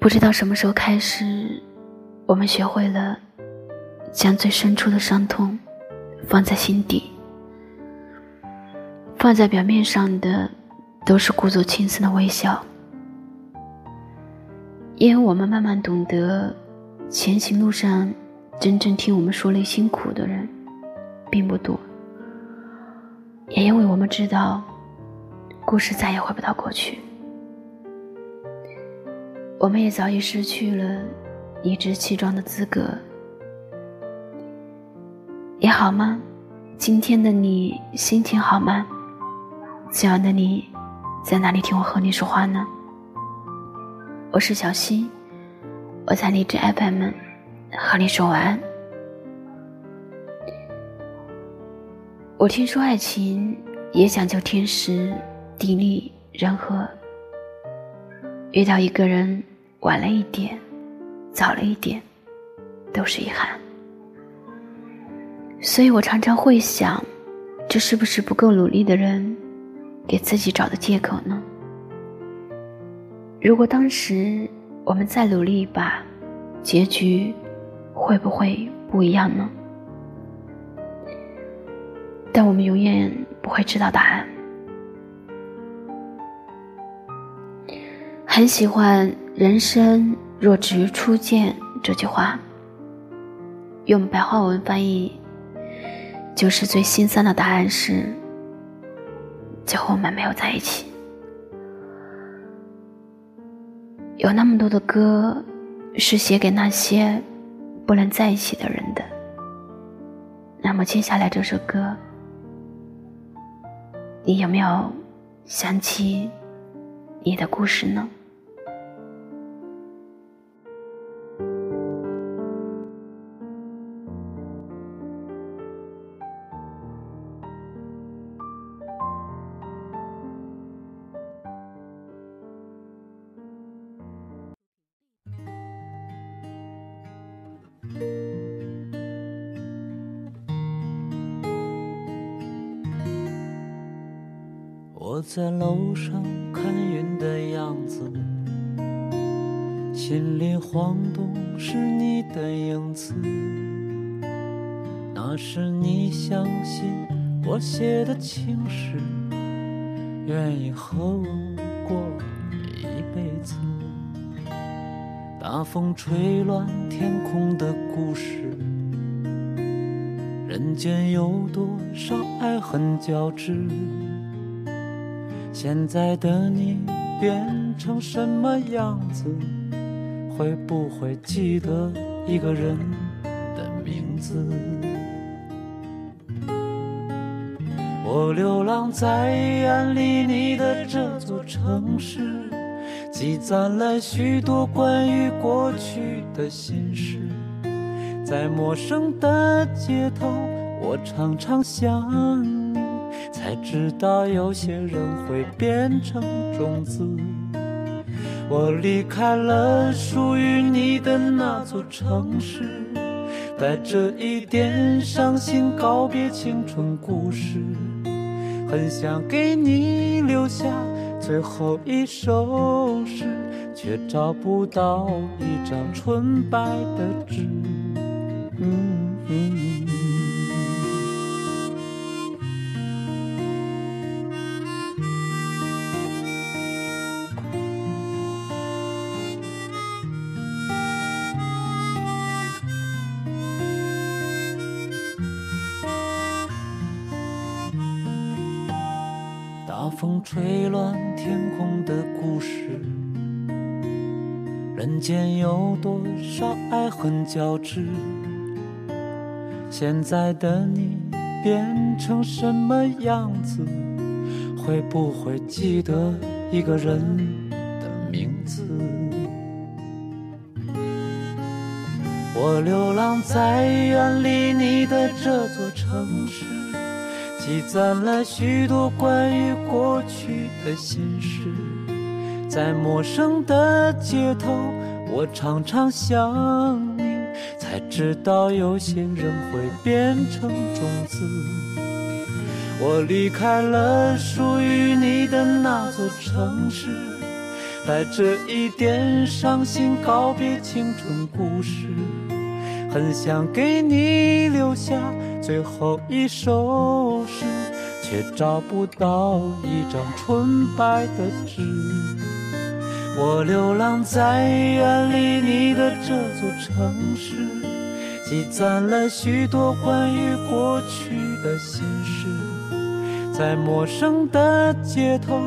不知道什么时候开始，我们学会了将最深处的伤痛放在心底，放在表面上的都是故作轻松的微笑，因为我们慢慢懂得，前行路上真正听我们说内心苦的人并不多，也因为我们知道，故事再也回不到过去。我们也早已失去了理直气壮的资格，你好吗？今天的你心情好吗？亲爱的你，在哪里听我和你说话呢？我是小溪，我在荔枝 FM 和你说晚安。我听说爱情也讲究天时、地利、人和，遇到一个人。晚了一点，早了一点，都是遗憾。所以我常常会想，这是不是不够努力的人给自己找的借口呢？如果当时我们再努力一把，结局会不会不一样呢？但我们永远不会知道答案。很喜欢。人生若只于初见这句话，用白话文翻译，就是最心酸的答案是：最后我们没有在一起。有那么多的歌，是写给那些不能在一起的人的。那么接下来这首歌，你有没有想起你的故事呢？我在楼上看云的样子，心里晃动是你的影子。那是你相信我写的情诗，愿意和我过一辈子。大风吹乱天空的故事，人间有多少爱恨交织？现在的你变成什么样子？会不会记得一个人的名字？我流浪在远离你的这座城市，积攒了许多关于过去的心事，在陌生的街头，我常常想。才知道有些人会变成种子。我离开了属于你的那座城市，带着一点伤心告别青春故事。很想给你留下最后一首诗，却找不到一张纯白的纸。风吹乱天空的故事，人间有多少爱恨交织？现在的你变成什么样子？会不会记得一个人的名字？我流浪在远离你的这座城市。积攒了许多关于过去的心事，在陌生的街头，我常常想你，才知道有些人会变成种子。我离开了属于你的那座城市，带着一点伤心告别青春故事，很想给你留下最后一首诗，却找不到一张纯白的纸。我流浪在远离你的这座城市，积攒了许多关于过去的心事，在陌生的街头，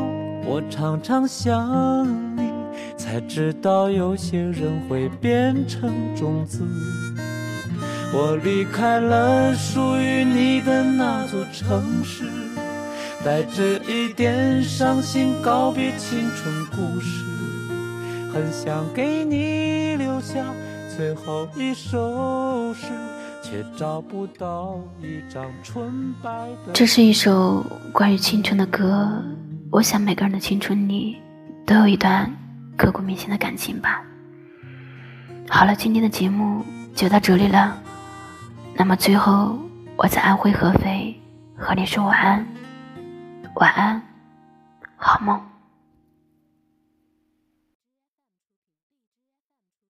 我常常想你，才知道有些人会变成种子。我离开了属于你的那座城市，带着一点伤心告别青春故事。很想给你留下最后一首诗，却找不到一张纯白的。这是一首关于青春的歌，我想每个人的青春里都有一段刻骨铭心的感情吧。好了，今天的节目就到这里了。那么最后，我在安徽合肥和你说晚安，晚安，好梦。